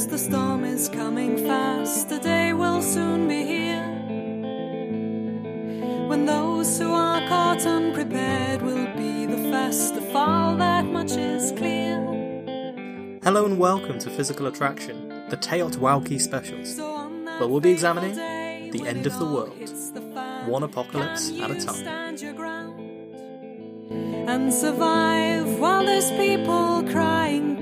knows the storm is coming fast, the day will soon be here. When those who are caught unprepared will be the first to fall, that much is clear. Hello and welcome to Physical Attraction, the TEOTWAWKI specials, where we'll be examining the end of the world, one apocalypse at a time. stand your ground And survive while there's people crying,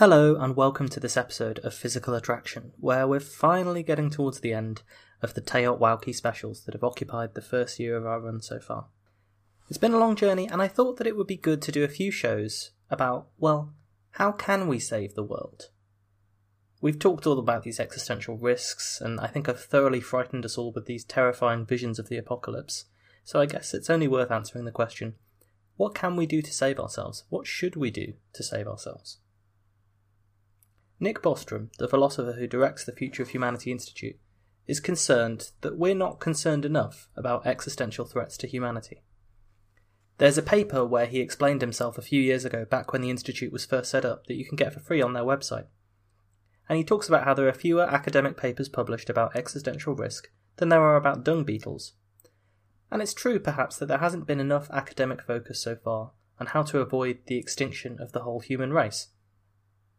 Hello and welcome to this episode of Physical Attraction, where we're finally getting towards the end of the TEOTWAWKI specials that have occupied the first year of our run so far. It's been a long journey, and I thought that it would be good to do a few shows about, well, how can we save the world? We've talked all about these existential risks, and I think I've thoroughly frightened us all with these terrifying visions of the apocalypse, so I guess it's only worth answering the question what can we do to save ourselves? What should we do to save ourselves? Nick Bostrom, the philosopher who directs the Future of Humanity Institute, is concerned that we're not concerned enough about existential threats to humanity. There's a paper where he explained himself a few years ago, back when the Institute was first set up, that you can get for free on their website. And he talks about how there are fewer academic papers published about existential risk than there are about dung beetles. And it's true, perhaps, that there hasn't been enough academic focus so far on how to avoid the extinction of the whole human race.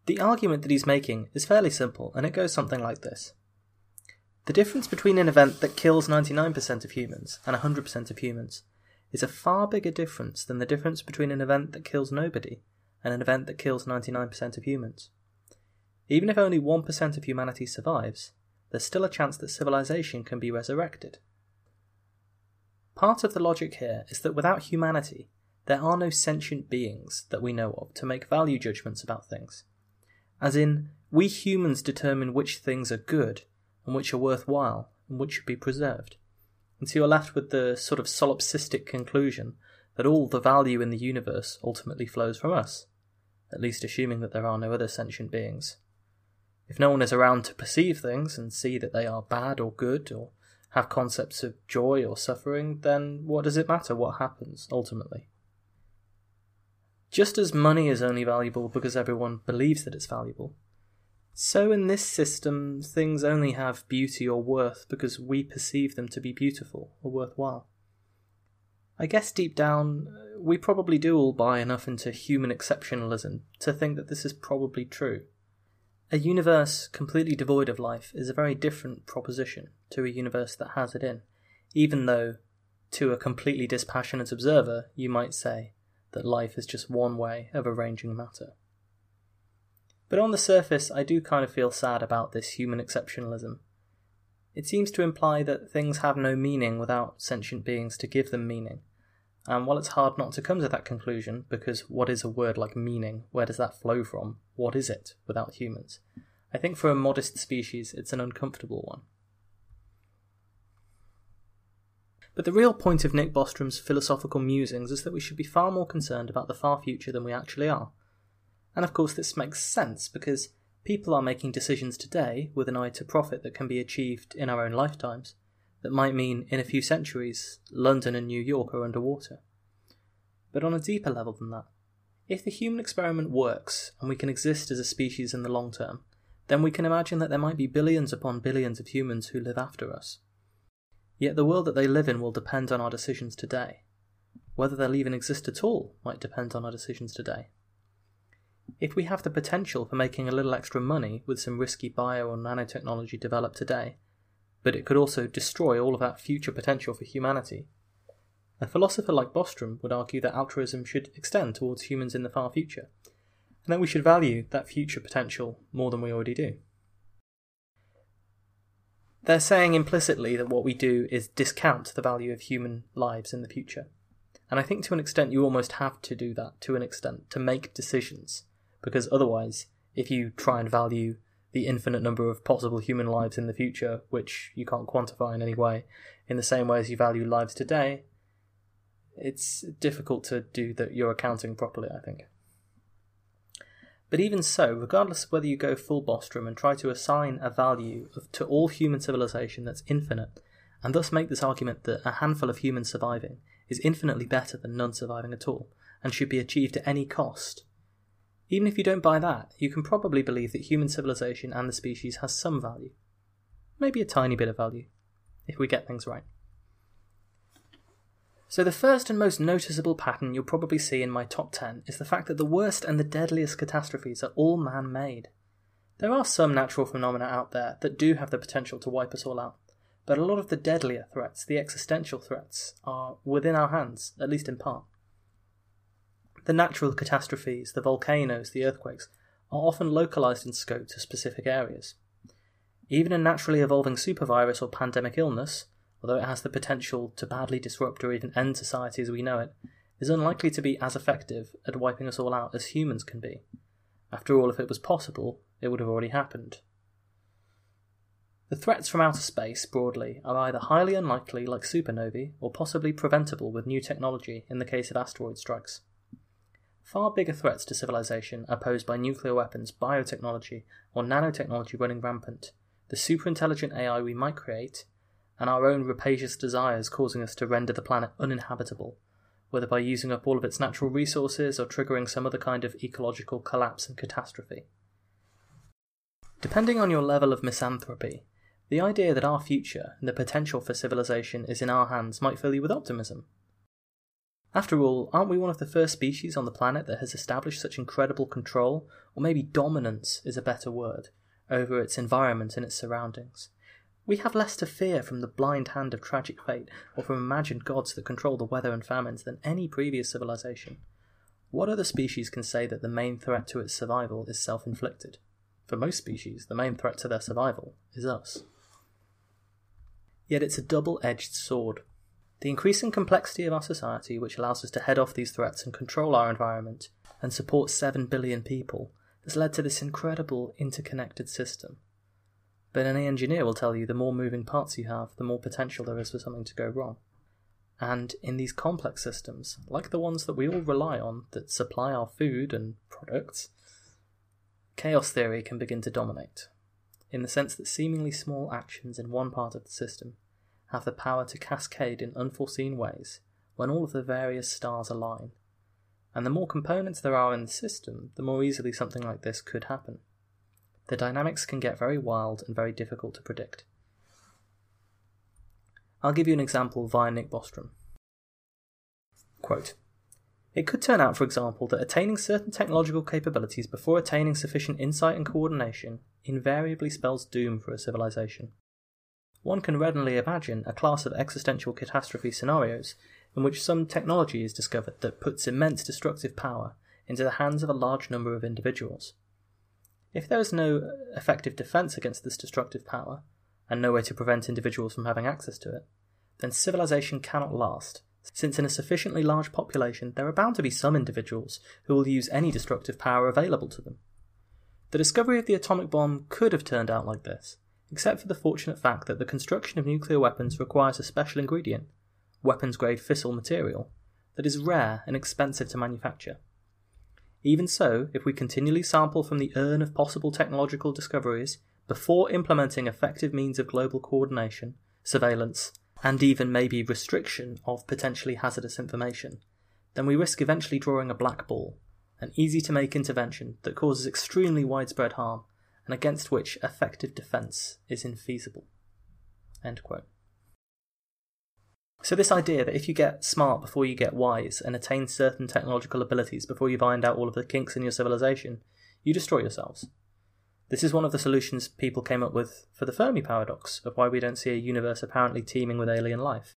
The argument that he's making is fairly simple, and it goes something like this. The difference between an event that kills 99% of humans and 100% of humans is a far bigger difference than the difference between an event that kills nobody and an event that kills 99% of humans. Even if only 1% of humanity survives, there's still a chance that civilization can be resurrected. Part of the logic here is that without humanity, there are no sentient beings that we know of to make value judgments about things. As in, we humans determine which things are good and which are worthwhile and which should be preserved. And so you're left with the sort of solipsistic conclusion that all the value in the universe ultimately flows from us, at least assuming that there are no other sentient beings. If no one is around to perceive things and see that they are bad or good or have concepts of joy or suffering, then what does it matter what happens ultimately? Just as money is only valuable because everyone believes that it's valuable, so in this system things only have beauty or worth because we perceive them to be beautiful or worthwhile. I guess deep down, we probably do all buy enough into human exceptionalism to think that this is probably true. A universe completely devoid of life is a very different proposition to a universe that has it in, even though, to a completely dispassionate observer, you might say that life is just one way of arranging matter. But on the surface, I do kind of feel sad about this human exceptionalism. It seems to imply that things have no meaning without sentient beings to give them meaning. And while it's hard not to come to that conclusion, because what is a word like meaning? Where does that flow from? What is it without humans? I think for a modest species, it's an uncomfortable one. But the real point of Nick Bostrom's philosophical musings is that we should be far more concerned about the far future than we actually are. And of course, this makes sense because people are making decisions today with an eye to profit that can be achieved in our own lifetimes, that might mean in a few centuries London and New York are underwater. But on a deeper level than that, if the human experiment works and we can exist as a species in the long term, then we can imagine that there might be billions upon billions of humans who live after us. Yet the world that they live in will depend on our decisions today. Whether they'll even exist at all might depend on our decisions today. If we have the potential for making a little extra money with some risky bio or nanotechnology developed today, but it could also destroy all of that future potential for humanity, a philosopher like Bostrom would argue that altruism should extend towards humans in the far future, and that we should value that future potential more than we already do. They're saying implicitly that what we do is discount the value of human lives in the future. And I think to an extent you almost have to do that to an extent to make decisions, because otherwise, if you try and value the infinite number of possible human lives in the future, which you can't quantify in any way, in the same way as you value lives today, it's difficult to do that your accounting properly, I think. But even so, regardless of whether you go full Bostrom and try to assign a value of, to all human civilization that's infinite, and thus make this argument that a handful of humans surviving is infinitely better than none surviving at all, and should be achieved at any cost. Even if you don't buy that, you can probably believe that human civilization and the species has some value. Maybe a tiny bit of value, if we get things right. So, the first and most noticeable pattern you'll probably see in my top 10 is the fact that the worst and the deadliest catastrophes are all man made. There are some natural phenomena out there that do have the potential to wipe us all out, but a lot of the deadlier threats, the existential threats, are within our hands, at least in part. The natural catastrophes, the volcanoes, the earthquakes, are often localized in scope to specific areas. Even a naturally evolving supervirus or pandemic illness, although it has the potential to badly disrupt or even end society as we know it, is unlikely to be as effective at wiping us all out as humans can be. After all, if it was possible, it would have already happened. The threats from outer space, broadly, are either highly unlikely, like supernovae, or possibly preventable with new technology in the case of asteroid strikes. Far bigger threats to civilization are posed by nuclear weapons, biotechnology, or nanotechnology running rampant, the superintelligent AI we might create, and our own rapacious desires causing us to render the planet uninhabitable, whether by using up all of its natural resources or triggering some other kind of ecological collapse and catastrophe. Depending on your level of misanthropy, the idea that our future and the potential for civilization is in our hands might fill you with optimism. After all, aren't we one of the first species on the planet that has established such incredible control, or maybe dominance is a better word, over its environment and its surroundings? We have less to fear from the blind hand of tragic fate or from imagined gods that control the weather and famines than any previous civilization. What other species can say that the main threat to its survival is self inflicted? For most species, the main threat to their survival is us. Yet it's a double edged sword. The increasing complexity of our society, which allows us to head off these threats and control our environment and support 7 billion people, has led to this incredible interconnected system. But any engineer will tell you the more moving parts you have, the more potential there is for something to go wrong. And in these complex systems, like the ones that we all rely on that supply our food and products, chaos theory can begin to dominate, in the sense that seemingly small actions in one part of the system have the power to cascade in unforeseen ways when all of the various stars align. And the more components there are in the system, the more easily something like this could happen. The dynamics can get very wild and very difficult to predict. I'll give you an example via Nick Bostrom. Quote, it could turn out, for example, that attaining certain technological capabilities before attaining sufficient insight and coordination invariably spells doom for a civilization. One can readily imagine a class of existential catastrophe scenarios in which some technology is discovered that puts immense destructive power into the hands of a large number of individuals. If there is no uh, effective defense against this destructive power, and no way to prevent individuals from having access to it, then civilization cannot last since in a sufficiently large population there are bound to be some individuals who will use any destructive power available to them. The discovery of the atomic bomb could have turned out like this, except for the fortunate fact that the construction of nuclear weapons requires a special ingredient, weapons grade fissile material, that is rare and expensive to manufacture. Even so, if we continually sample from the urn of possible technological discoveries before implementing effective means of global coordination, surveillance, and even maybe restriction of potentially hazardous information, then we risk eventually drawing a black ball, an easy to make intervention that causes extremely widespread harm and against which effective defence is infeasible. So, this idea that if you get smart before you get wise and attain certain technological abilities before you find out all of the kinks in your civilization, you destroy yourselves. This is one of the solutions people came up with for the Fermi paradox of why we don't see a universe apparently teeming with alien life,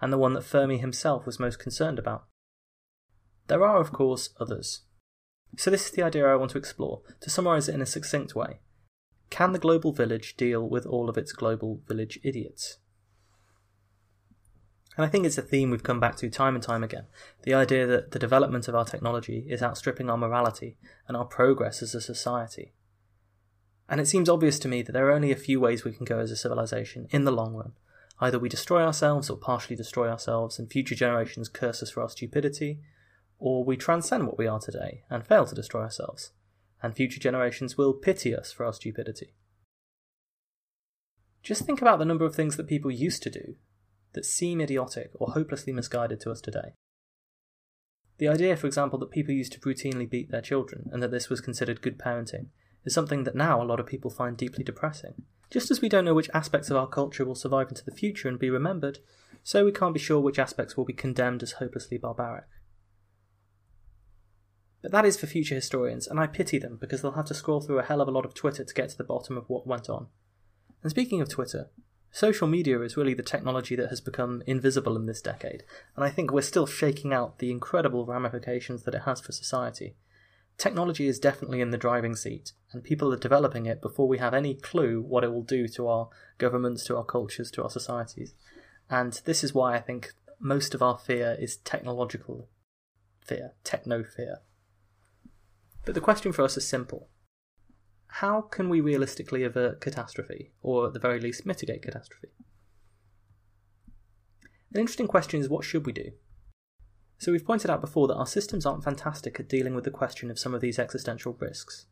and the one that Fermi himself was most concerned about. There are, of course, others. So, this is the idea I want to explore, to summarise it in a succinct way. Can the global village deal with all of its global village idiots? And I think it's a theme we've come back to time and time again the idea that the development of our technology is outstripping our morality and our progress as a society. And it seems obvious to me that there are only a few ways we can go as a civilization in the long run. Either we destroy ourselves or partially destroy ourselves, and future generations curse us for our stupidity, or we transcend what we are today and fail to destroy ourselves, and future generations will pity us for our stupidity. Just think about the number of things that people used to do that seem idiotic or hopelessly misguided to us today. The idea, for example, that people used to routinely beat their children and that this was considered good parenting is something that now a lot of people find deeply depressing. Just as we don't know which aspects of our culture will survive into the future and be remembered, so we can't be sure which aspects will be condemned as hopelessly barbaric. But that is for future historians, and I pity them because they'll have to scroll through a hell of a lot of Twitter to get to the bottom of what went on. And speaking of Twitter, social media is really the technology that has become invisible in this decade, and I think we're still shaking out the incredible ramifications that it has for society. Technology is definitely in the driving seat, and people are developing it before we have any clue what it will do to our governments, to our cultures, to our societies. And this is why I think most of our fear is technological fear, techno fear. But the question for us is simple How can we realistically avert catastrophe, or at the very least mitigate catastrophe? An interesting question is what should we do? So we've pointed out before that our systems aren't fantastic at dealing with the question of some of these existential risks.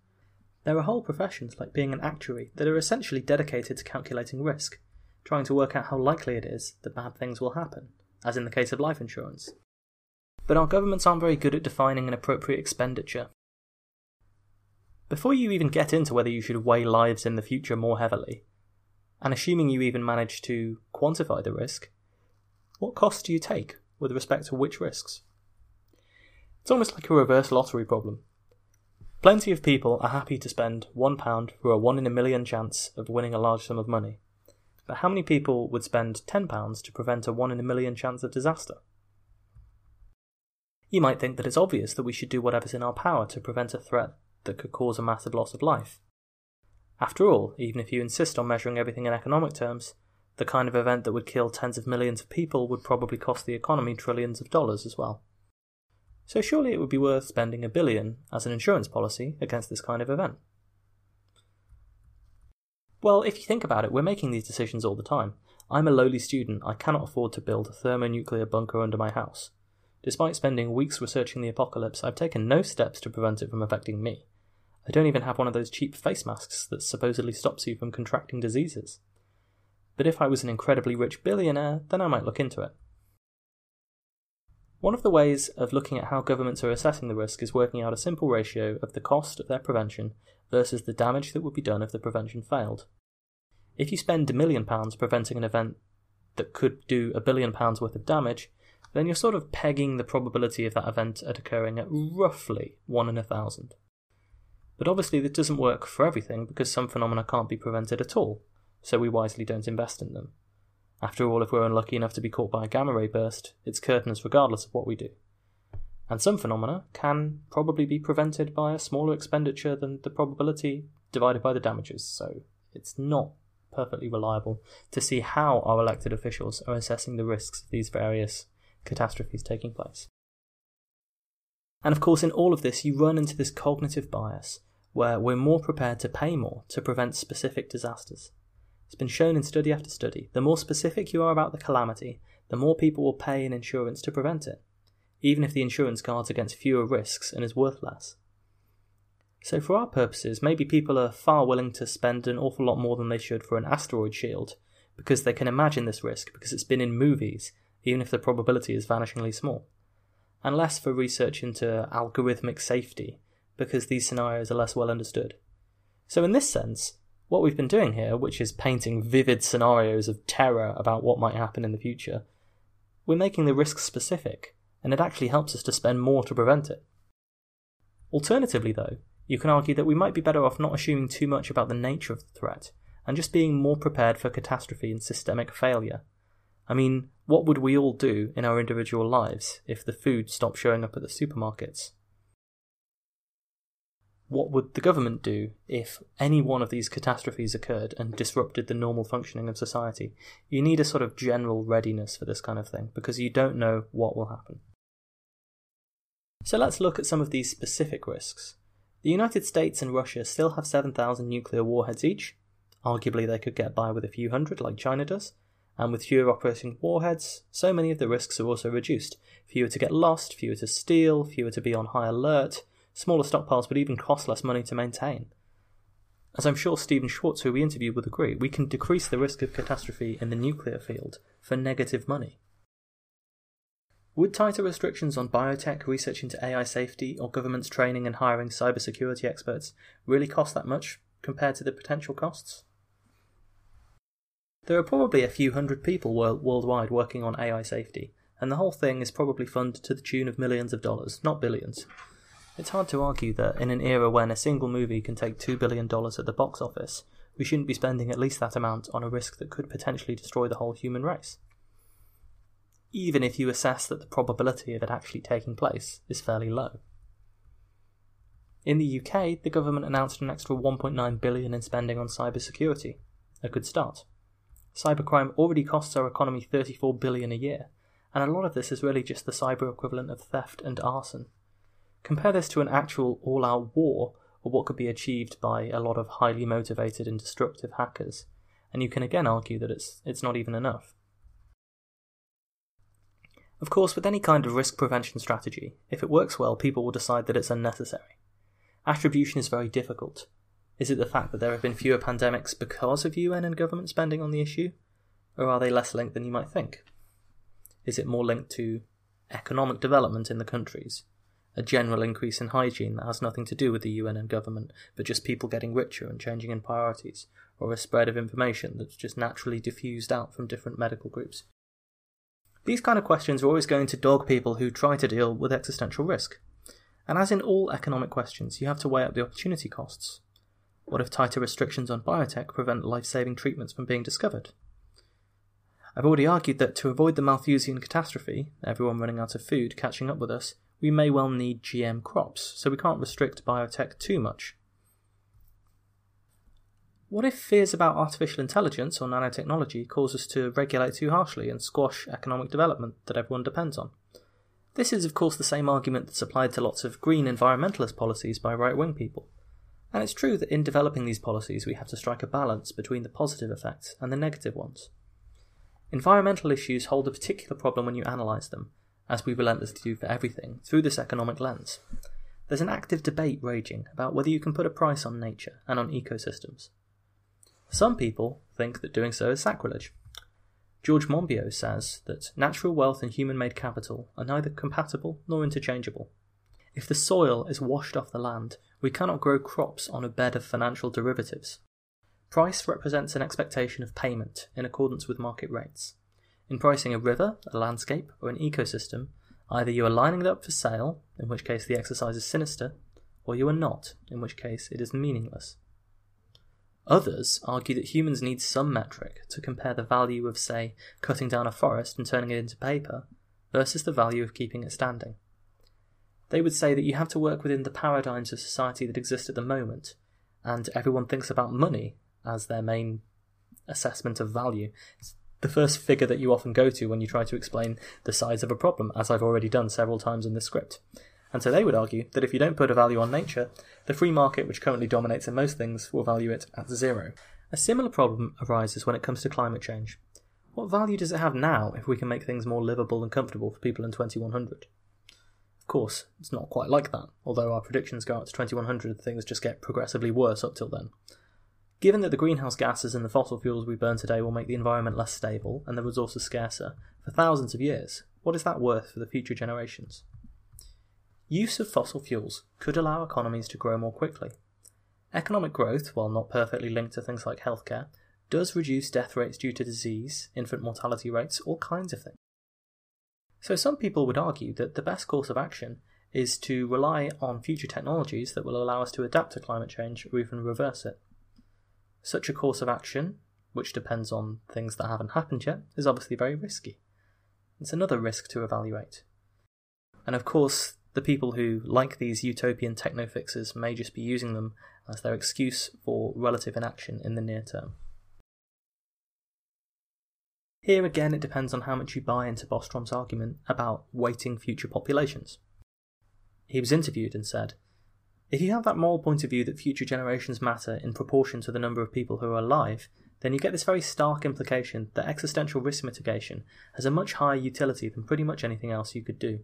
There are whole professions, like being an actuary, that are essentially dedicated to calculating risk, trying to work out how likely it is that bad things will happen, as in the case of life insurance. But our governments aren't very good at defining an appropriate expenditure. Before you even get into whether you should weigh lives in the future more heavily, and assuming you even manage to quantify the risk, what costs do you take? with respect to which risks. It's almost like a reverse lottery problem. Plenty of people are happy to spend £1 for a 1 in a million chance of winning a large sum of money. But how many people would spend £10 to prevent a 1 in a million chance of disaster? You might think that it's obvious that we should do whatever's in our power to prevent a threat that could cause a massive loss of life. After all, even if you insist on measuring everything in economic terms, the kind of event that would kill tens of millions of people would probably cost the economy trillions of dollars as well. So surely it would be worth spending a billion as an insurance policy against this kind of event. Well, if you think about it, we're making these decisions all the time. I'm a lowly student, I cannot afford to build a thermonuclear bunker under my house. Despite spending weeks researching the apocalypse, I've taken no steps to prevent it from affecting me. I don't even have one of those cheap face masks that supposedly stops you from contracting diseases but if I was an incredibly rich billionaire, then I might look into it. One of the ways of looking at how governments are assessing the risk is working out a simple ratio of the cost of their prevention versus the damage that would be done if the prevention failed. If you spend a million pounds preventing an event that could do a billion pounds worth of damage, then you're sort of pegging the probability of that event at occurring at roughly 1 in a thousand. But obviously, this doesn't work for everything because some phenomena can't be prevented at all, so we wisely don't invest in them. After all, if we're unlucky enough to be caught by a gamma ray burst, it's curtains regardless of what we do. And some phenomena can probably be prevented by a smaller expenditure than the probability divided by the damages, so it's not perfectly reliable to see how our elected officials are assessing the risks of these various catastrophes taking place. And of course, in all of this, you run into this cognitive bias where we're more prepared to pay more to prevent specific disasters. It's been shown in study after study the more specific you are about the calamity, the more people will pay in insurance to prevent it, even if the insurance guards against fewer risks and is worth less. So, for our purposes, maybe people are far willing to spend an awful lot more than they should for an asteroid shield because they can imagine this risk because it's been in movies, even if the probability is vanishingly small, and less for research into algorithmic safety because these scenarios are less well understood. So, in this sense, what we've been doing here, which is painting vivid scenarios of terror about what might happen in the future, we're making the risk specific, and it actually helps us to spend more to prevent it. Alternatively, though, you can argue that we might be better off not assuming too much about the nature of the threat, and just being more prepared for catastrophe and systemic failure. I mean, what would we all do in our individual lives if the food stopped showing up at the supermarkets? What would the government do if any one of these catastrophes occurred and disrupted the normal functioning of society? You need a sort of general readiness for this kind of thing because you don't know what will happen. So let's look at some of these specific risks. The United States and Russia still have 7,000 nuclear warheads each. Arguably, they could get by with a few hundred, like China does. And with fewer operating warheads, so many of the risks are also reduced. Fewer to get lost, fewer to steal, fewer to be on high alert, Smaller stockpiles would even cost less money to maintain. As I'm sure Stephen Schwartz, who we interviewed, would agree, we can decrease the risk of catastrophe in the nuclear field for negative money. Would tighter restrictions on biotech, research into AI safety, or governments training and hiring cybersecurity experts really cost that much compared to the potential costs? There are probably a few hundred people worldwide working on AI safety, and the whole thing is probably funded to the tune of millions of dollars, not billions. It's hard to argue that in an era when a single movie can take $2 billion at the box office, we shouldn't be spending at least that amount on a risk that could potentially destroy the whole human race. Even if you assess that the probability of it actually taking place is fairly low. In the UK, the government announced an extra 1.9 billion in spending on cybersecurity. A good start. Cybercrime already costs our economy 34 billion a year, and a lot of this is really just the cyber equivalent of theft and arson. Compare this to an actual all out war, or what could be achieved by a lot of highly motivated and destructive hackers, and you can again argue that it's, it's not even enough. Of course, with any kind of risk prevention strategy, if it works well, people will decide that it's unnecessary. Attribution is very difficult. Is it the fact that there have been fewer pandemics because of UN and government spending on the issue? Or are they less linked than you might think? Is it more linked to economic development in the countries? A general increase in hygiene that has nothing to do with the UN and government, but just people getting richer and changing in priorities, or a spread of information that's just naturally diffused out from different medical groups? These kind of questions are always going to dog people who try to deal with existential risk. And as in all economic questions, you have to weigh up the opportunity costs. What if tighter restrictions on biotech prevent life saving treatments from being discovered? I've already argued that to avoid the Malthusian catastrophe, everyone running out of food catching up with us, we may well need GM crops, so we can't restrict biotech too much. What if fears about artificial intelligence or nanotechnology cause us to regulate too harshly and squash economic development that everyone depends on? This is, of course, the same argument that's applied to lots of green environmentalist policies by right wing people. And it's true that in developing these policies, we have to strike a balance between the positive effects and the negative ones. Environmental issues hold a particular problem when you analyse them, as we relentlessly do for everything, through this economic lens. There's an active debate raging about whether you can put a price on nature and on ecosystems. Some people think that doing so is sacrilege. George Monbiot says that natural wealth and human made capital are neither compatible nor interchangeable. If the soil is washed off the land, we cannot grow crops on a bed of financial derivatives. Price represents an expectation of payment in accordance with market rates. In pricing a river, a landscape, or an ecosystem, either you are lining it up for sale, in which case the exercise is sinister, or you are not, in which case it is meaningless. Others argue that humans need some metric to compare the value of, say, cutting down a forest and turning it into paper versus the value of keeping it standing. They would say that you have to work within the paradigms of society that exist at the moment, and everyone thinks about money as their main assessment of value. The first figure that you often go to when you try to explain the size of a problem, as I've already done several times in this script. And so they would argue that if you don't put a value on nature, the free market, which currently dominates in most things, will value it at zero. A similar problem arises when it comes to climate change. What value does it have now if we can make things more livable and comfortable for people in 2100? Of course, it's not quite like that, although our predictions go out to 2100, things just get progressively worse up till then. Given that the greenhouse gases and the fossil fuels we burn today will make the environment less stable and the resources scarcer for thousands of years, what is that worth for the future generations? Use of fossil fuels could allow economies to grow more quickly. Economic growth, while not perfectly linked to things like healthcare, does reduce death rates due to disease, infant mortality rates, all kinds of things. So some people would argue that the best course of action is to rely on future technologies that will allow us to adapt to climate change or even reverse it. Such a course of action, which depends on things that haven't happened yet, is obviously very risky. It's another risk to evaluate. And of course, the people who like these utopian techno fixes may just be using them as their excuse for relative inaction in the near term. Here again, it depends on how much you buy into Bostrom's argument about weighting future populations. He was interviewed and said, if you have that moral point of view that future generations matter in proportion to the number of people who are alive, then you get this very stark implication that existential risk mitigation has a much higher utility than pretty much anything else you could do.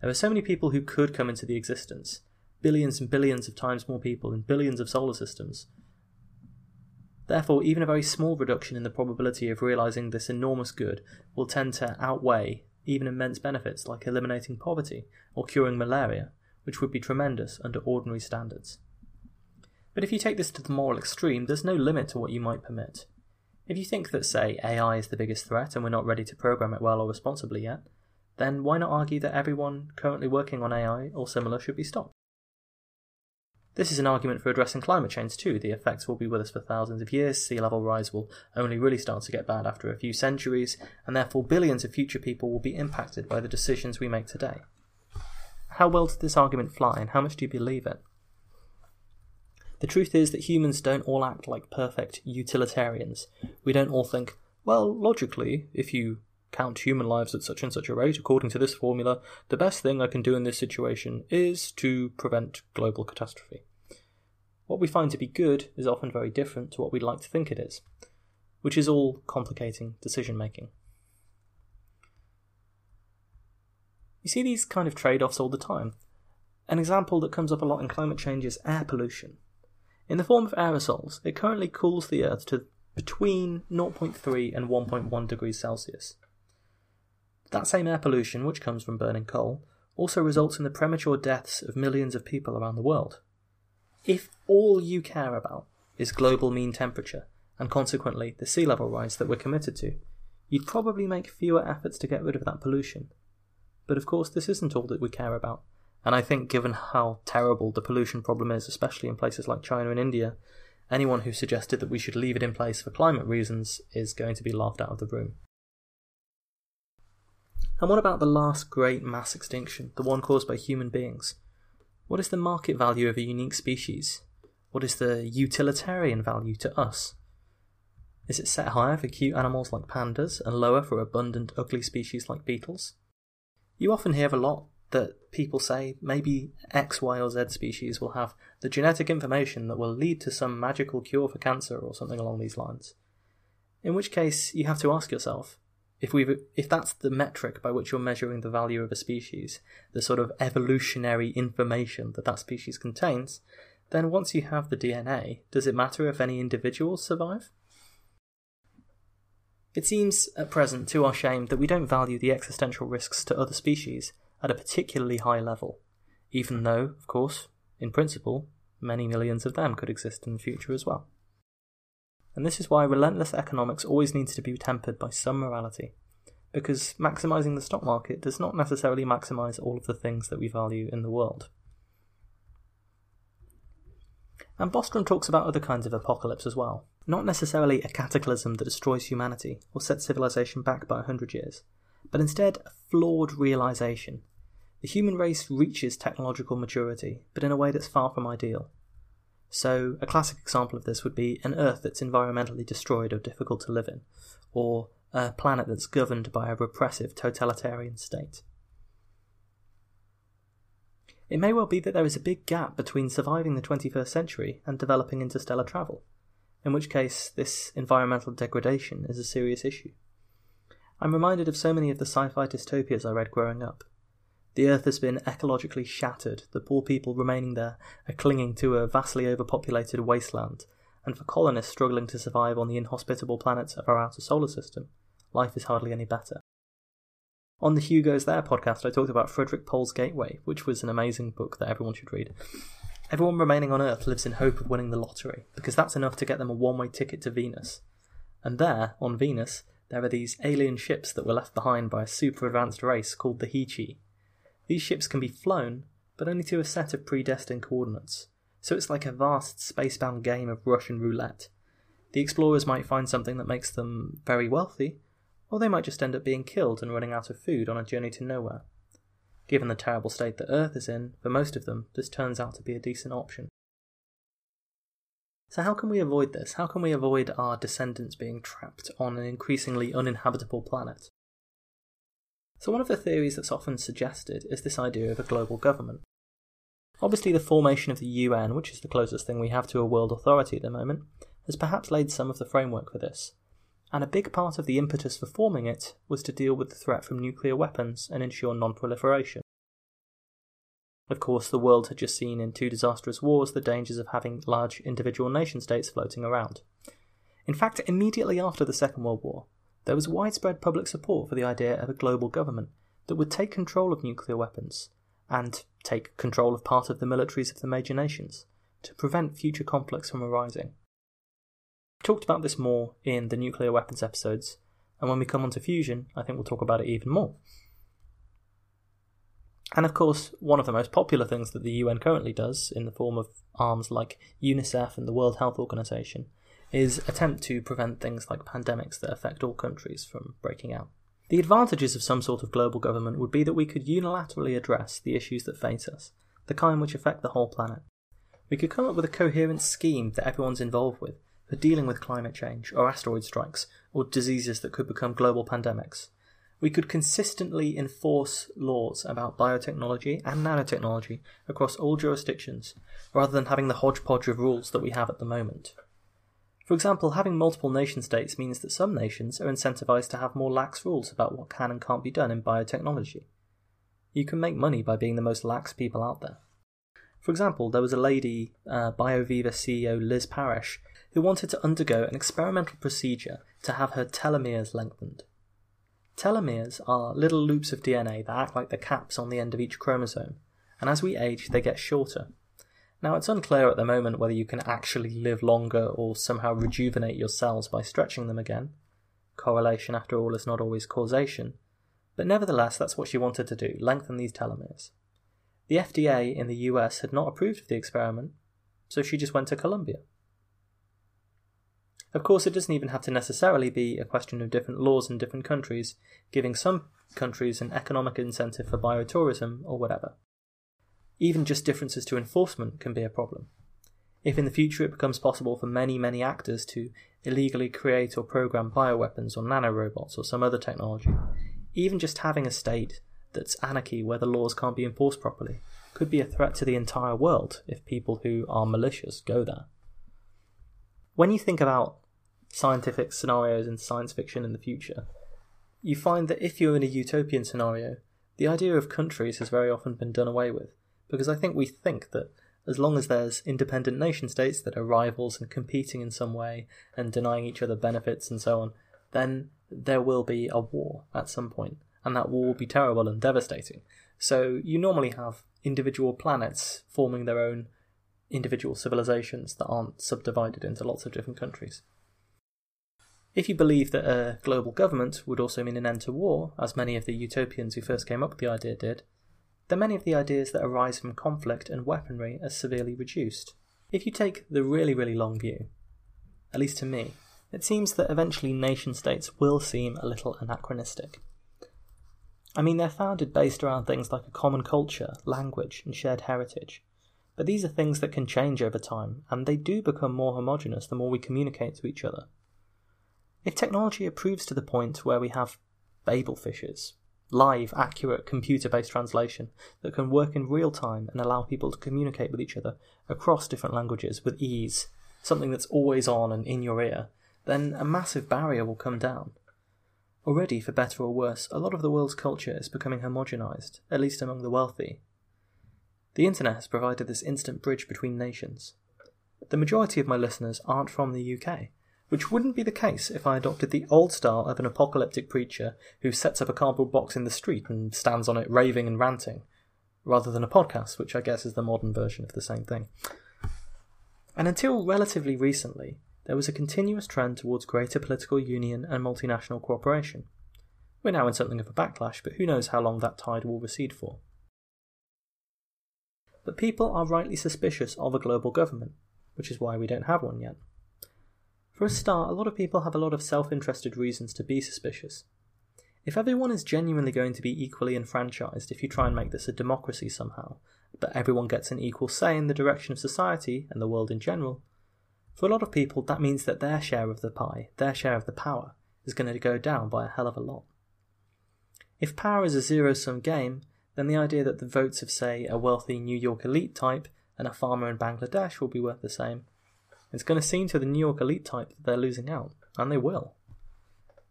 There are so many people who could come into the existence, billions and billions of times more people in billions of solar systems, Therefore, even a very small reduction in the probability of realizing this enormous good will tend to outweigh even immense benefits like eliminating poverty or curing malaria, which would be tremendous under ordinary standards. But if you take this to the moral extreme, there's no limit to what you might permit. If you think that, say, AI is the biggest threat and we're not ready to program it well or responsibly yet, then why not argue that everyone currently working on AI or similar should be stopped? This is an argument for addressing climate change too. The effects will be with us for thousands of years, sea level rise will only really start to get bad after a few centuries, and therefore billions of future people will be impacted by the decisions we make today. How well does this argument fly, and how much do you believe it? The truth is that humans don't all act like perfect utilitarians. We don't all think, well, logically, if you count human lives at such and such a rate according to this formula, the best thing I can do in this situation is to prevent global catastrophe. What we find to be good is often very different to what we'd like to think it is, which is all complicating decision making. You see these kind of trade offs all the time. An example that comes up a lot in climate change is air pollution. In the form of aerosols, it currently cools the Earth to between 0.3 and 1.1 degrees Celsius. That same air pollution, which comes from burning coal, also results in the premature deaths of millions of people around the world. If all you care about is global mean temperature, and consequently the sea level rise that we're committed to, you'd probably make fewer efforts to get rid of that pollution. But of course, this isn't all that we care about, and I think given how terrible the pollution problem is, especially in places like China and India, anyone who suggested that we should leave it in place for climate reasons is going to be laughed out of the room. And what about the last great mass extinction, the one caused by human beings? What is the market value of a unique species? What is the utilitarian value to us? Is it set higher for cute animals like pandas and lower for abundant, ugly species like beetles? You often hear a lot that people say maybe X, Y, or Z species will have the genetic information that will lead to some magical cure for cancer or something along these lines. In which case, you have to ask yourself if we if that's the metric by which you're measuring the value of a species, the sort of evolutionary information that that species contains, then once you have the DNA, does it matter if any individuals survive? It seems at present to our shame that we don't value the existential risks to other species at a particularly high level, even though, of course, in principle, many millions of them could exist in the future as well and this is why relentless economics always needs to be tempered by some morality, because maximizing the stock market does not necessarily maximize all of the things that we value in the world. And Bostrom talks about other kinds of apocalypse as well, not necessarily a cataclysm that destroys humanity or sets civilization back by a hundred years, but instead a flawed realization. The human race reaches technological maturity, but in a way that's far from ideal so, a classic example of this would be an Earth that's environmentally destroyed or difficult to live in, or a planet that's governed by a repressive totalitarian state. It may well be that there is a big gap between surviving the 21st century and developing interstellar travel, in which case this environmental degradation is a serious issue. I'm reminded of so many of the sci fi dystopias I read growing up, the earth has been ecologically shattered. The poor people remaining there are clinging to a vastly overpopulated wasteland, and for colonists struggling to survive on the inhospitable planets of our outer solar system, life is hardly any better. On the Hugo's There podcast, I talked about Frederik Pohl's Gateway, which was an amazing book that everyone should read. Everyone remaining on Earth lives in hope of winning the lottery, because that's enough to get them a one way ticket to Venus. And there, on Venus, there are these alien ships that were left behind by a super advanced race called the Heechee. these ships can be flown, but only to a set of predestined coordinates, so it's like a vast spacebound game of Russian roulette. The explorers might find something that makes them very wealthy, or they might just end up being killed and running out of food on a journey to nowhere. Given the terrible state that Earth is in, for most of them, this turns out to be a decent option. So, how can we avoid this? How can we avoid our descendants being trapped on an increasingly uninhabitable planet? So, one of the theories that's often suggested is this idea of a global government. Obviously, the formation of the UN, which is the closest thing we have to a world authority at the moment, has perhaps laid some of the framework for this. And a big part of the impetus for forming it was to deal with the threat from nuclear weapons and ensure non proliferation. Of course, the world had just seen in two disastrous wars the dangers of having large individual nation states floating around. In fact, immediately after the Second World War, there was widespread public support for the idea of a global government that would take control of nuclear weapons and take control of part of the militaries of the major nations to prevent future conflicts from arising. Talked about this more in the nuclear weapons episodes, and when we come on to fusion, I think we'll talk about it even more. And of course, one of the most popular things that the UN currently does, in the form of arms like UNICEF and the World Health Organization, is attempt to prevent things like pandemics that affect all countries from breaking out. The advantages of some sort of global government would be that we could unilaterally address the issues that face us, the kind which affect the whole planet. We could come up with a coherent scheme that everyone's involved with for dealing with climate change, or asteroid strikes, or diseases that could become global pandemics. We could consistently enforce laws about biotechnology and nanotechnology across all jurisdictions, rather than having the hodgepodge of rules that we have at the moment. For example, having multiple nation states means that some nations are incentivized to have more lax rules about what can and can't be done in biotechnology. You can make money by being the most lax people out there. For example, there was a lady, uh, BioViva CEO Liz Parrish, who wanted to undergo an experimental procedure to have her telomeres lengthened. Telomeres are little loops of DNA that act like the caps on the end of each chromosome, and as we age, they get shorter. Now, it's unclear at the moment whether you can actually live longer or somehow rejuvenate your cells by stretching them again. Correlation, after all, is not always causation. But nevertheless, that's what she wanted to do lengthen these telomeres. The FDA in the US had not approved of the experiment, so she just went to Colombia. Of course, it doesn't even have to necessarily be a question of different laws in different countries, giving some countries an economic incentive for biotourism or whatever. Even just differences to enforcement can be a problem. If in the future it becomes possible for many, many actors to illegally create or program bioweapons or nanorobots or some other technology, even just having a state that's anarchy where the laws can't be enforced properly could be a threat to the entire world if people who are malicious go there. When you think about scientific scenarios in science fiction in the future, you find that if you're in a utopian scenario, the idea of countries has very often been done away with because I think we think that as long as there's independent nation states that are rivals and competing in some way and denying each other benefits and so on, then there will be a war at some point, and that war will be terrible and devastating. So you normally have individual planets forming their own individual civilizations that aren't subdivided into lots of different countries. If you believe that a global government would also mean an end to war, as many of the utopians who first came up with the idea did, then many of the ideas that arise from conflict and weaponry are severely reduced. If you take the really, really long view, at least to me, it seems that eventually nation states will seem a little anachronistic. I mean, they're founded based around things like a common culture, language, and shared heritage. But these are things that can change over time, and they do become more homogenous the more we communicate to each other. If technology improves to the point where we have Babel fishes, live, accurate, computer based translation that can work in real time and allow people to communicate with each other across different languages with ease, something that's always on and in your ear, then a massive barrier will come down. Already, for better or worse, a lot of the world's culture is becoming homogenized, at least among the wealthy. The internet has provided this instant bridge between nations. The majority of my listeners aren't from the UK, which wouldn't be the case if I adopted the old style of an apocalyptic preacher who sets up a cardboard box in the street and stands on it raving and ranting, rather than a podcast, which I guess is the modern version of the same thing. And until relatively recently, there was a continuous trend towards greater political union and multinational cooperation. We're now in something of a backlash, but who knows how long that tide will recede for. But people are rightly suspicious of a global government, which is why we don't have one yet. For a start, a lot of people have a lot of self interested reasons to be suspicious. If everyone is genuinely going to be equally enfranchised if you try and make this a democracy somehow, but everyone gets an equal say in the direction of society and the world in general, for a lot of people that means that their share of the pie, their share of the power, is going to go down by a hell of a lot. If power is a zero sum game, then the idea that the votes of, say, a wealthy New York elite type and a farmer in Bangladesh will be worth the same it's going to seem to the New York elite type that they're losing out, and they will.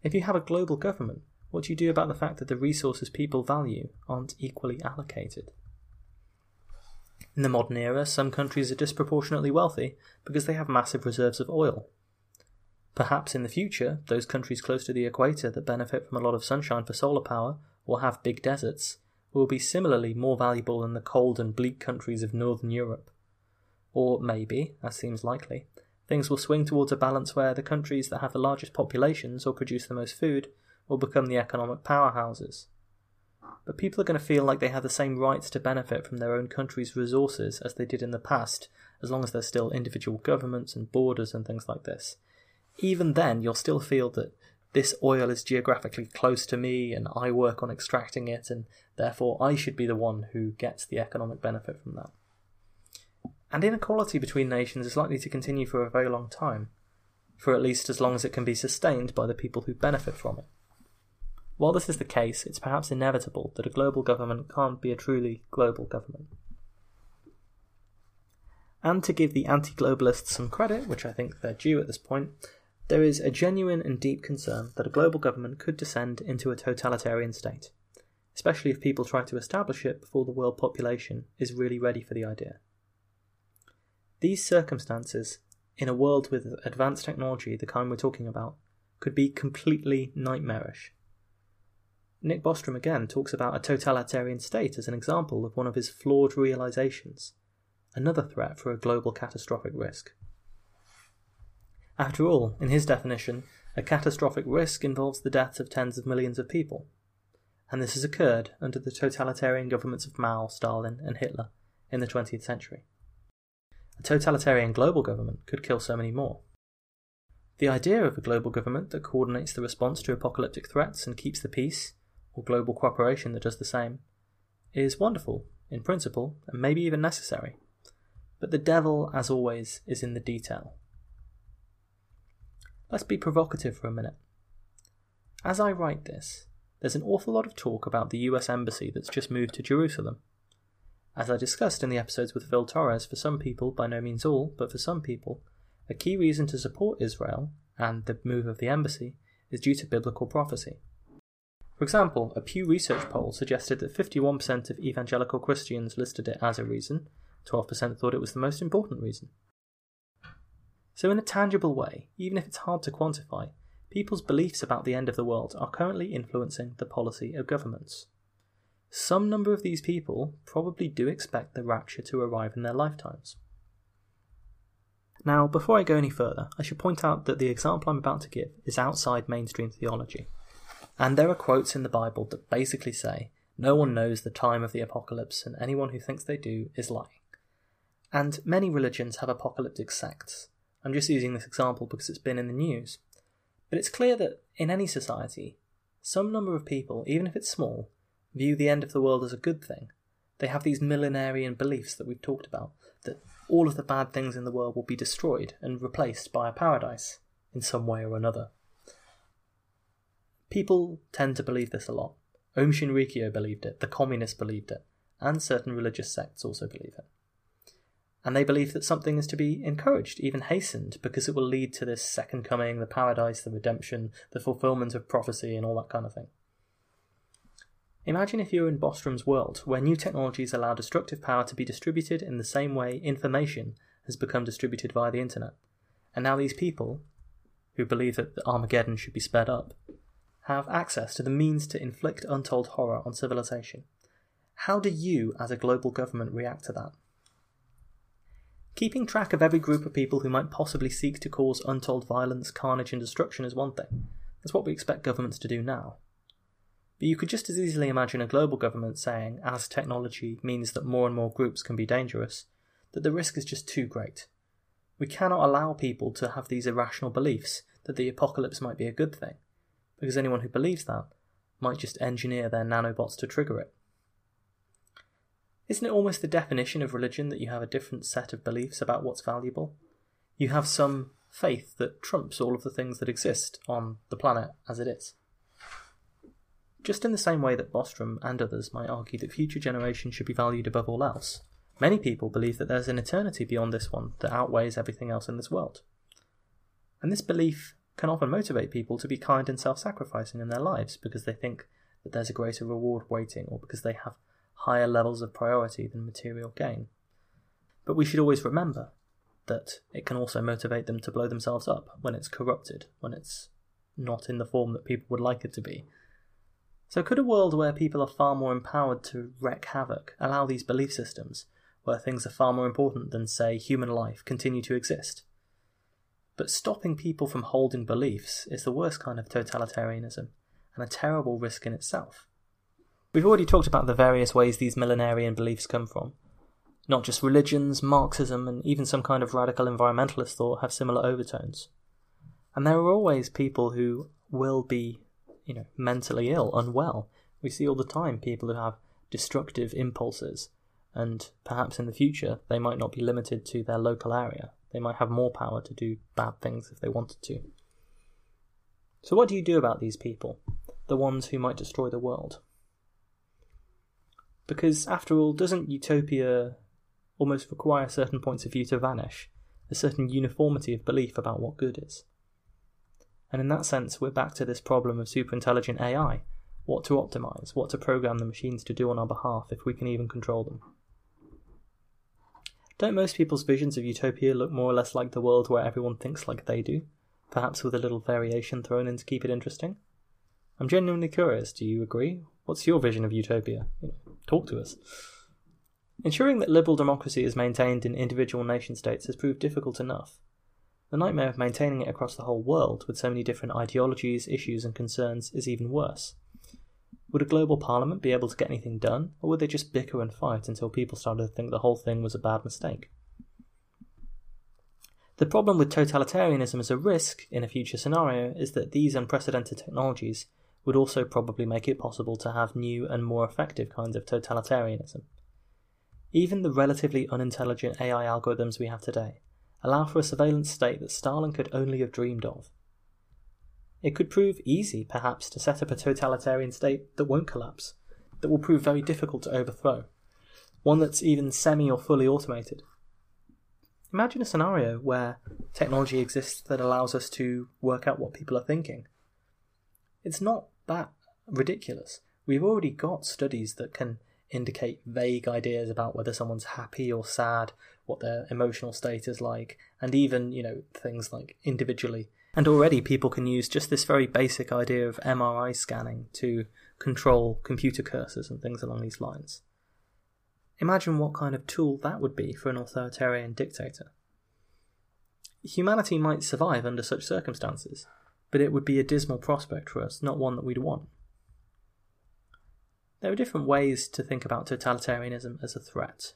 If you have a global government, what do you do about the fact that the resources people value aren't equally allocated? In the modern era, some countries are disproportionately wealthy because they have massive reserves of oil. Perhaps in the future, those countries close to the equator that benefit from a lot of sunshine for solar power or have big deserts will be similarly more valuable than the cold and bleak countries of northern Europe. Or maybe, as seems likely, things will swing towards a balance where the countries that have the largest populations or produce the most food will become the economic powerhouses. But people are going to feel like they have the same rights to benefit from their own country's resources as they did in the past, as long as there's still individual governments and borders and things like this. Even then, you'll still feel that this oil is geographically close to me and I work on extracting it, and therefore I should be the one who gets the economic benefit from that. And inequality between nations is likely to continue for a very long time, for at least as long as it can be sustained by the people who benefit from it. While this is the case, it's perhaps inevitable that a global government can't be a truly global government. And to give the anti globalists some credit, which I think they're due at this point, there is a genuine and deep concern that a global government could descend into a totalitarian state, especially if people try to establish it before the world population is really ready for the idea. These circumstances, in a world with advanced technology, the kind we're talking about, could be completely nightmarish. Nick Bostrom again talks about a totalitarian state as an example of one of his flawed realizations, another threat for a global catastrophic risk. After all, in his definition, a catastrophic risk involves the deaths of tens of millions of people. And this has occurred under the totalitarian governments of Mao, Stalin, and Hitler in the 20th century. A totalitarian global government could kill so many more. The idea of a global government that coordinates the response to apocalyptic threats and keeps the peace, or global cooperation that does the same, is wonderful in principle and maybe even necessary. But the devil, as always, is in the detail. Let's be provocative for a minute. As I write this, there's an awful lot of talk about the US Embassy that's just moved to Jerusalem. As I discussed in the episodes with Phil Torres, for some people, by no means all, but for some people, a key reason to support Israel and the move of the embassy is due to biblical prophecy. For example, a Pew Research poll suggested that 51% of evangelical Christians listed it as a reason, 12% thought it was the most important reason. So, in a tangible way, even if it's hard to quantify, people's beliefs about the end of the world are currently influencing the policy of governments. Some number of these people probably do expect the rapture to arrive in their lifetimes. Now, before I go any further, I should point out that the example I'm about to give is outside mainstream theology. And there are quotes in the Bible that basically say, no one knows the time of the apocalypse, and anyone who thinks they do is lying. And many religions have apocalyptic sects, I'm just using this example because it's been in the news. But it's clear that in any society, some number of people, even if it's small, view the end of the world as a good thing. They have these millenarian beliefs that we've talked about, that all of the bad things in the world will be destroyed and replaced by a paradise in some way or another. People tend to believe this a lot. Aum Shinrikyo believed it, the communists believed it, and certain religious sects also believe it and they believe that something is to be encouraged, even hastened, because it will lead to this second coming, the paradise, the redemption, the fulfillment of prophecy, and all that kind of thing. Imagine if you were in Bostrom's world, where new technologies allow destructive power to be distributed in the same way information has become distributed via the internet. And now these people, who believe that Armageddon should be sped up, have access to the means to inflict untold horror on civilization. How do you, as a global government, react to that? Keeping track of every group of people who might possibly seek to cause untold violence, carnage, and destruction is one thing. That's what we expect governments to do now. But you could just as easily imagine a global government saying, as technology means that more and more groups can be dangerous, that the risk is just too great. We cannot allow people to have these irrational beliefs that the apocalypse might be a good thing, because anyone who believes that might just engineer their nanobots to trigger it. Isn't it almost the definition of religion that you have a different set of beliefs about what's valuable? You have some faith that trumps all of the things that exist on the planet as it is. Just in the same way that Bostrom and others might argue that future generations should be valued above all else, many people believe that there's an eternity beyond this one that outweighs everything else in this world. And this belief can often motivate people to be kind and self sacrificing in their lives because they think that there's a greater reward waiting or because they have higher levels of priority than material gain. But we should always remember that it can also motivate them to blow themselves up when it's corrupted, when it's not in the form that people would like it to be. So, could a world where people are far more empowered to wreak havoc allow these belief systems, where things are far more important than, say, human life, continue to exist? But stopping people from holding beliefs is the worst kind of totalitarianism, and a terrible risk in itself. We've already talked about the various ways these millenarian beliefs come from. Not just religions, Marxism, and even some kind of radical environmentalist thought have similar overtones. And there are always people who will be, you know, mentally ill, unwell. We see all the time people who have destructive impulses, and perhaps in the future they might not be limited to their local area. They might have more power to do bad things if they wanted to. So, what do you do about these people? The ones who might destroy the world? Because, after all, doesn't utopia almost require certain points of view to vanish, a certain uniformity of belief about what good is? And in that sense, we're back to this problem of superintelligent AI what to optimize, what to program the machines to do on our behalf if we can even control them. Don't most people's visions of utopia look more or less like the world where everyone thinks like they do, perhaps with a little variation thrown in to keep it interesting? I'm genuinely curious, do you agree? What's your vision of utopia? Talk to us. Ensuring that liberal democracy is maintained in individual nation states has proved difficult enough. The nightmare of maintaining it across the whole world with so many different ideologies, issues, and concerns is even worse. Would a global parliament be able to get anything done, or would they just bicker and fight until people started to think the whole thing was a bad mistake? The problem with totalitarianism as a risk in a future scenario is that these unprecedented technologies would also probably make it possible to have new and more effective kinds of totalitarianism. Even the relatively unintelligent AI algorithms we have today allow for a surveillance state that Stalin could only have dreamed of. It could prove easy, perhaps, to set up a totalitarian state that won't collapse, that will prove very difficult to overthrow, one that's even semi or fully automated. Imagine a scenario where technology exists that allows us to work out what people are thinking. It's not that ridiculous. We've already got studies that can indicate vague ideas about whether someone's happy or sad, what their emotional state is like, and even, you know, things like individually. And already people can use just this very basic idea of MRI scanning to control computer cursors and things along these lines. Imagine what kind of tool that would be for an authoritarian dictator. Humanity might survive under such circumstances, but it would be a dismal prospect for us, not one that we'd want. There are different ways to think about totalitarianism as a threat.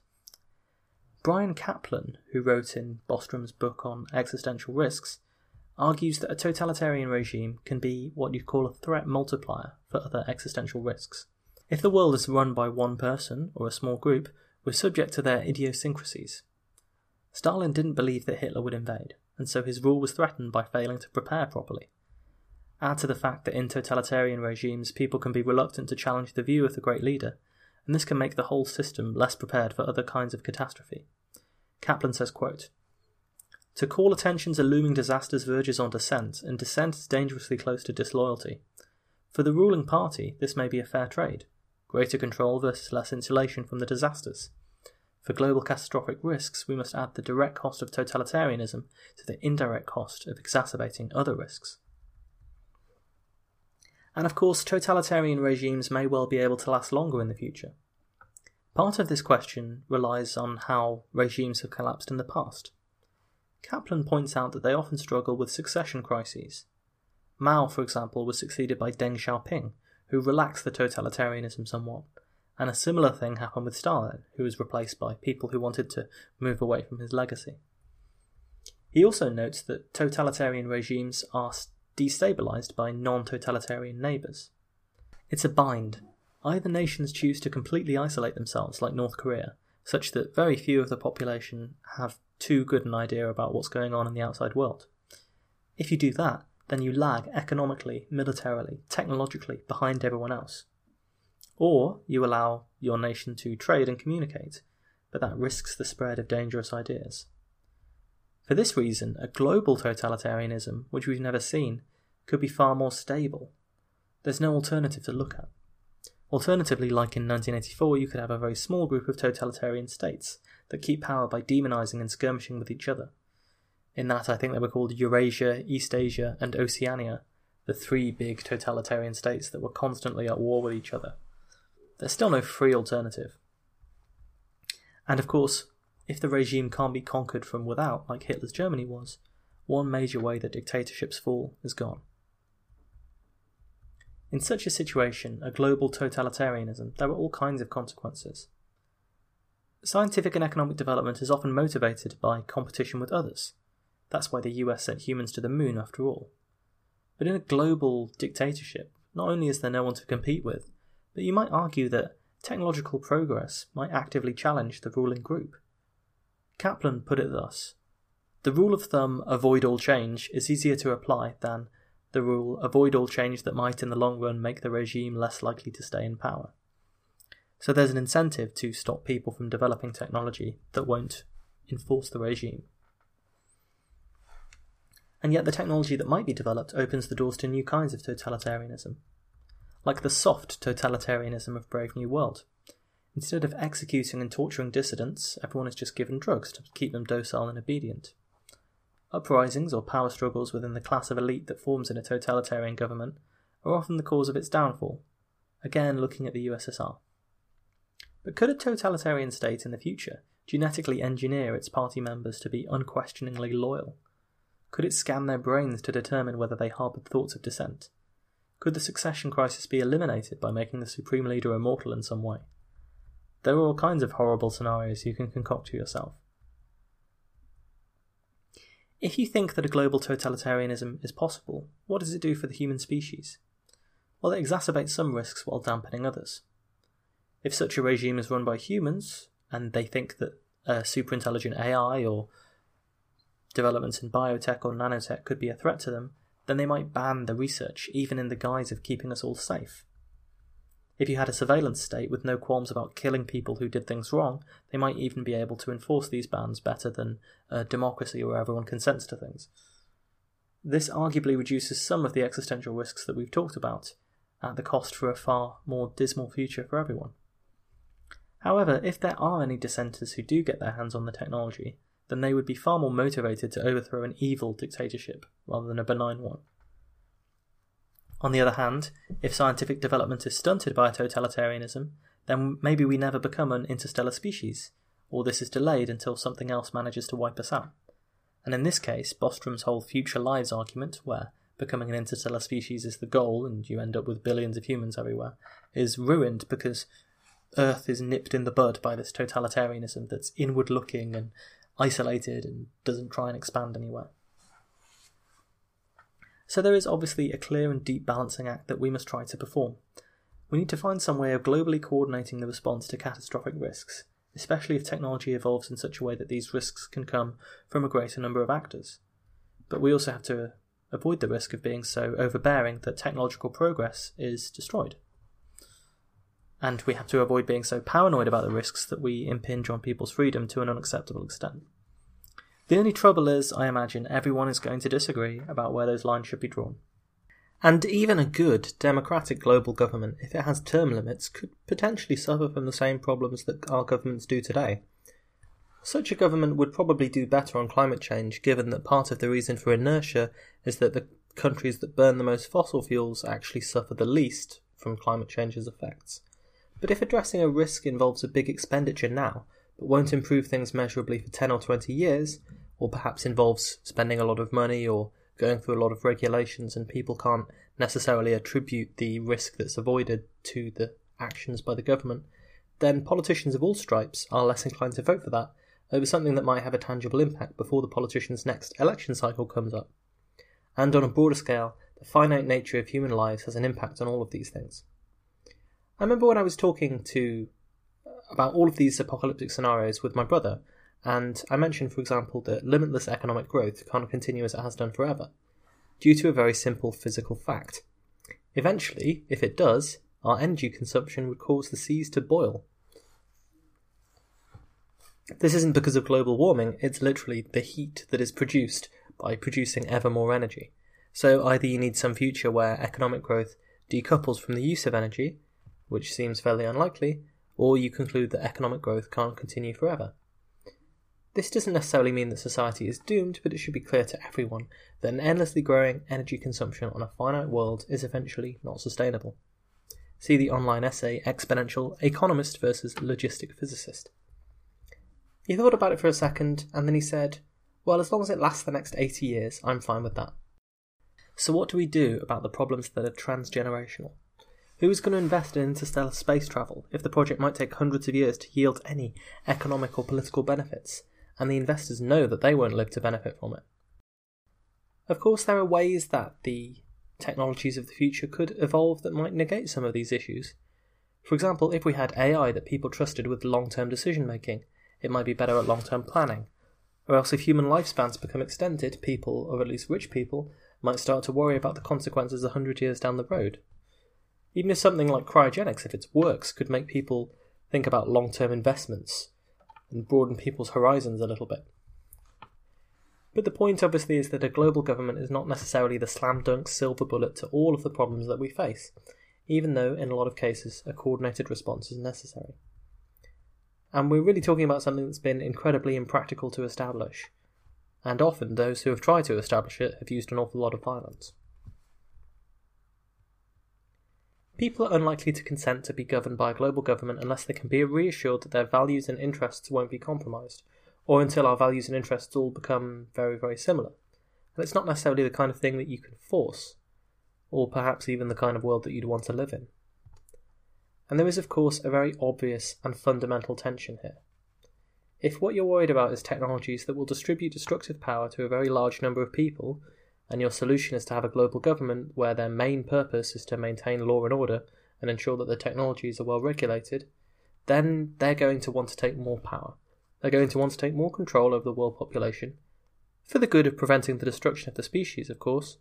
Bryan Caplan, who wrote in Bostrom's book on existential risks, argues that a totalitarian regime can be what you'd call a threat multiplier for other existential risks. If the world is run by one person or a small group, we're subject to their idiosyncrasies. Stalin didn't believe that Hitler would invade, and so his rule was threatened by failing to prepare properly. Add to the fact that in totalitarian regimes, people can be reluctant to challenge the view of the great leader, and this can make the whole system less prepared for other kinds of catastrophe. Caplan says, quote, To call attention to looming disasters verges on dissent, and dissent is dangerously close to disloyalty. For the ruling party, this may be a fair trade greater control versus less insulation from the disasters. For global catastrophic risks, we must add the direct cost of totalitarianism to the indirect cost of exacerbating other risks. And of course, totalitarian regimes may well be able to last longer in the future. Part of this question relies on how regimes have collapsed in the past. Caplan points out that they often struggle with succession crises. Mao, for example, was succeeded by Deng Xiaoping, who relaxed the totalitarianism somewhat, and a similar thing happened with Stalin, who was replaced by people who wanted to move away from his legacy. He also notes that totalitarian regimes are destabilized by non totalitarian neighbours. It's a bind. Either nations choose to completely isolate themselves, like North Korea, such that very few of the population have too good an idea about what's going on in the outside world. If you do that, then you lag economically, militarily, technologically behind everyone else. Or you allow your nation to trade and communicate, but that risks the spread of dangerous ideas. For this reason, a global totalitarianism, which we've never seen, could be far more stable. There's no alternative to look at. Alternatively, like in 1984, you could have a very small group of totalitarian states that keep power by demonizing and skirmishing with each other, In that, I think they were called Eurasia, East Asia, and Oceania, the three big totalitarian states that were constantly at war with each other. There's still no free alternative. And of course, if the regime can't be conquered from without, like Hitler's Germany was, one major way that dictatorships fall is gone. In such a situation, a global totalitarianism, there are all kinds of consequences. Scientific and economic development is often motivated by competition with others. That's why the US sent humans to the moon, after all. But in a global dictatorship, not only is there no one to compete with, but you might argue that technological progress might actively challenge the ruling group. Caplan put it thus The rule of thumb, avoid all change, is easier to apply than the rule, avoid all change that might in the long run make the regime less likely to stay in power. So there's an incentive to stop people from developing technology that won't enforce the regime. And yet, the technology that might be developed opens the doors to new kinds of totalitarianism like the soft totalitarianism of Brave New World. Instead of executing and torturing dissidents, everyone is just given drugs to keep them docile and obedient. Uprisings or power struggles within the class of elite that forms in a totalitarian government are often the cause of its downfall, again looking at the USSR. But could a totalitarian state in the future genetically engineer its party members to be unquestioningly loyal? Could it scan their brains to determine whether they harboured thoughts of dissent? Could the succession crisis be eliminated by making the Supreme Leader immortal in some way? There are all kinds of horrible scenarios you can concoct to yourself. If you think that a global totalitarianism is possible, what does it do for the human species? Well, it exacerbates some risks while dampening others. If such a regime is run by humans, and they think that a superintelligent AI or developments in biotech or nanotech could be a threat to them, then they might ban the research, even in the guise of keeping us all safe. If you had a surveillance state with no qualms about killing people who did things wrong, they might even be able to enforce these bans better than a democracy where everyone consents to things. This arguably reduces some of the existential risks that we've talked about, at the cost for a far more dismal future for everyone. However, if there are any dissenters who do get their hands on the technology, then they would be far more motivated to overthrow an evil dictatorship rather than a benign one. On the other hand, if scientific development is stunted by totalitarianism, then maybe we never become an interstellar species, or this is delayed until something else manages to wipe us out. And in this case, Bostrom's whole future lives argument, where becoming an interstellar species is the goal and you end up with billions of humans everywhere, is ruined because Earth is nipped in the bud by this totalitarianism that's inward looking and isolated and doesn't try and expand anywhere. So there is obviously a clear and deep balancing act that we must try to perform. We need to find some way of globally coordinating the response to catastrophic risks, especially if technology evolves in such a way that these risks can come from a greater number of actors. But we also have to avoid the risk of being so overbearing that technological progress is destroyed and we have to avoid being so paranoid about the risks that we impinge on people's freedom to an unacceptable extent. The only trouble is, I imagine, everyone is going to disagree about where those lines should be drawn. And even a good, democratic global government, if it has term limits, could potentially suffer from the same problems that our governments do today. Such a government would probably do better on climate change, given that part of the reason for inertia is that the countries that burn the most fossil fuels actually suffer the least from climate change's effects. But if addressing a risk involves a big expenditure now, but won't improve things measurably for 10 or 20 years, or perhaps involves spending a lot of money or going through a lot of regulations and people can't necessarily attribute the risk that's avoided to the actions by the government, then politicians of all stripes are less inclined to vote for that over something that might have a tangible impact before the politician's next election cycle comes up. And on a broader scale, the finite nature of human lives has an impact on all of these things. I remember when I was talking to uh, about all of these apocalyptic scenarios with my brother, and I mentioned, for example, that limitless economic growth can't continue as it has done forever, due to a very simple physical fact. Eventually, if it does, our energy consumption would cause the seas to boil. This isn't because of global warming, it's literally the heat that is produced by producing ever more energy. So either you need some future where economic growth decouples from the use of energy, which seems fairly unlikely, or you conclude that economic growth can't continue forever. This doesn't necessarily mean that society is doomed, but it should be clear to everyone that an endlessly growing energy consumption on a finite world is eventually not sustainable. See the online essay Exponential Economist versus Logistic Physicist. He thought about it for a second, and then he said, Well, as long as it lasts the next 80 years, I'm fine with that. So, what do we do about the problems that are transgenerational? Who is going to invest in interstellar space travel if the project might take hundreds of years to yield any economic or political benefits, and the investors know that they won't live to benefit from it? Of course, there are ways that the technologies of the future could evolve that might negate some of these issues. For example, if we had AI that people trusted with long term decision making, it might be better at long term planning. Or else, if human lifespans become extended, people, or at least rich people, might start to worry about the consequences a hundred years down the road. Even if something like cryogenics, if it works, could make people think about long term investments and broaden people's horizons a little bit. But the point, obviously, is that a global government is not necessarily the slam dunk silver bullet to all of the problems that we face, even though, in a lot of cases, a coordinated response is necessary. And we're really talking about something that's been incredibly impractical to establish, and often those who have tried to establish it have used an awful lot of violence. People are unlikely to consent to be governed by a global government unless they can be reassured that their values and interests won't be compromised, or until our values and interests all become very, very similar. And it's not necessarily the kind of thing that you can force, or perhaps even the kind of world that you'd want to live in. And there is, of course, a very obvious and fundamental tension here. If what you're worried about is technologies that will distribute destructive power to a very large number of people, and your solution is to have a global government where their main purpose is to maintain law and order and ensure that the technologies are well regulated, then they're going to want to take more power. They're going to want to take more control over the world population, for the good of preventing the destruction of the species, of course,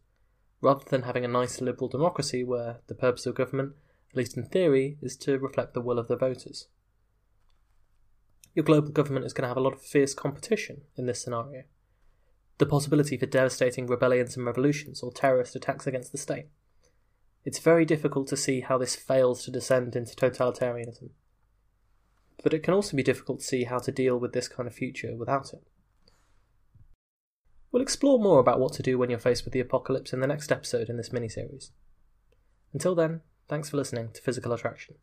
rather than having a nice liberal democracy where the purpose of government, at least in theory, is to reflect the will of the voters your global government is going to have a lot of fierce competition in this scenario. The possibility for devastating rebellions and revolutions or terrorist attacks against the state. It's very difficult to see how this fails to descend into totalitarianism. But it can also be difficult to see how to deal with this kind of future without it. We'll explore more about what to do when you're faced with the apocalypse in the next episode in this miniseries. Until then, thanks for listening to Physical Attraction.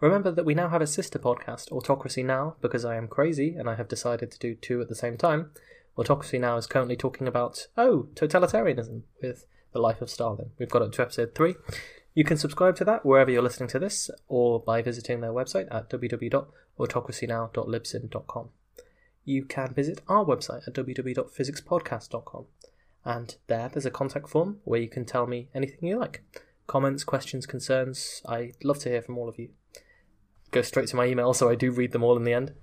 Remember that we now have a sister podcast, Autocracy Now, because I am crazy and I have decided to do two at the same time. Autocracy Now is currently talking about, oh, totalitarianism with the life of Stalin. We've got up to episode three. You can subscribe to that wherever you're listening to this or by visiting their website at www.autocracynow.libsyn.com. You can visit our website at www.physicspodcast.com and there there's a contact form where you can tell me anything you like. Comments, questions, concerns. I'd love to hear from all of you go straight to my email, so I do read them all in the end.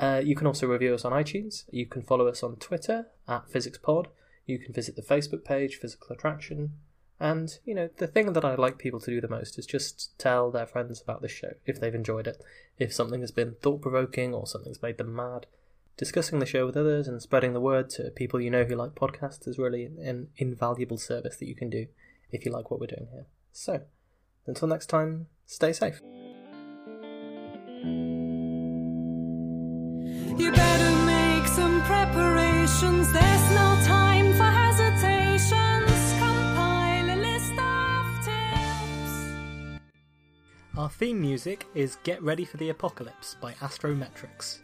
Uh, you can also review us on iTunes. You can follow us on Twitter at PhysicsPod. You can visit the Facebook page, Physical Attraction. And, you know, the thing that I like people to do the most is just tell their friends about this show if they've enjoyed it. If something has been thought provoking or something's made them mad, discussing the show with others and spreading the word to people you know who like podcasts is really an invaluable service that you can do if you like what we're doing here. So, until next time, stay safe. You better make some preparations. There's no time for hesitations. Compile a list of tips. Our theme music is Get Ready for the Apocalypse by Astrometrics.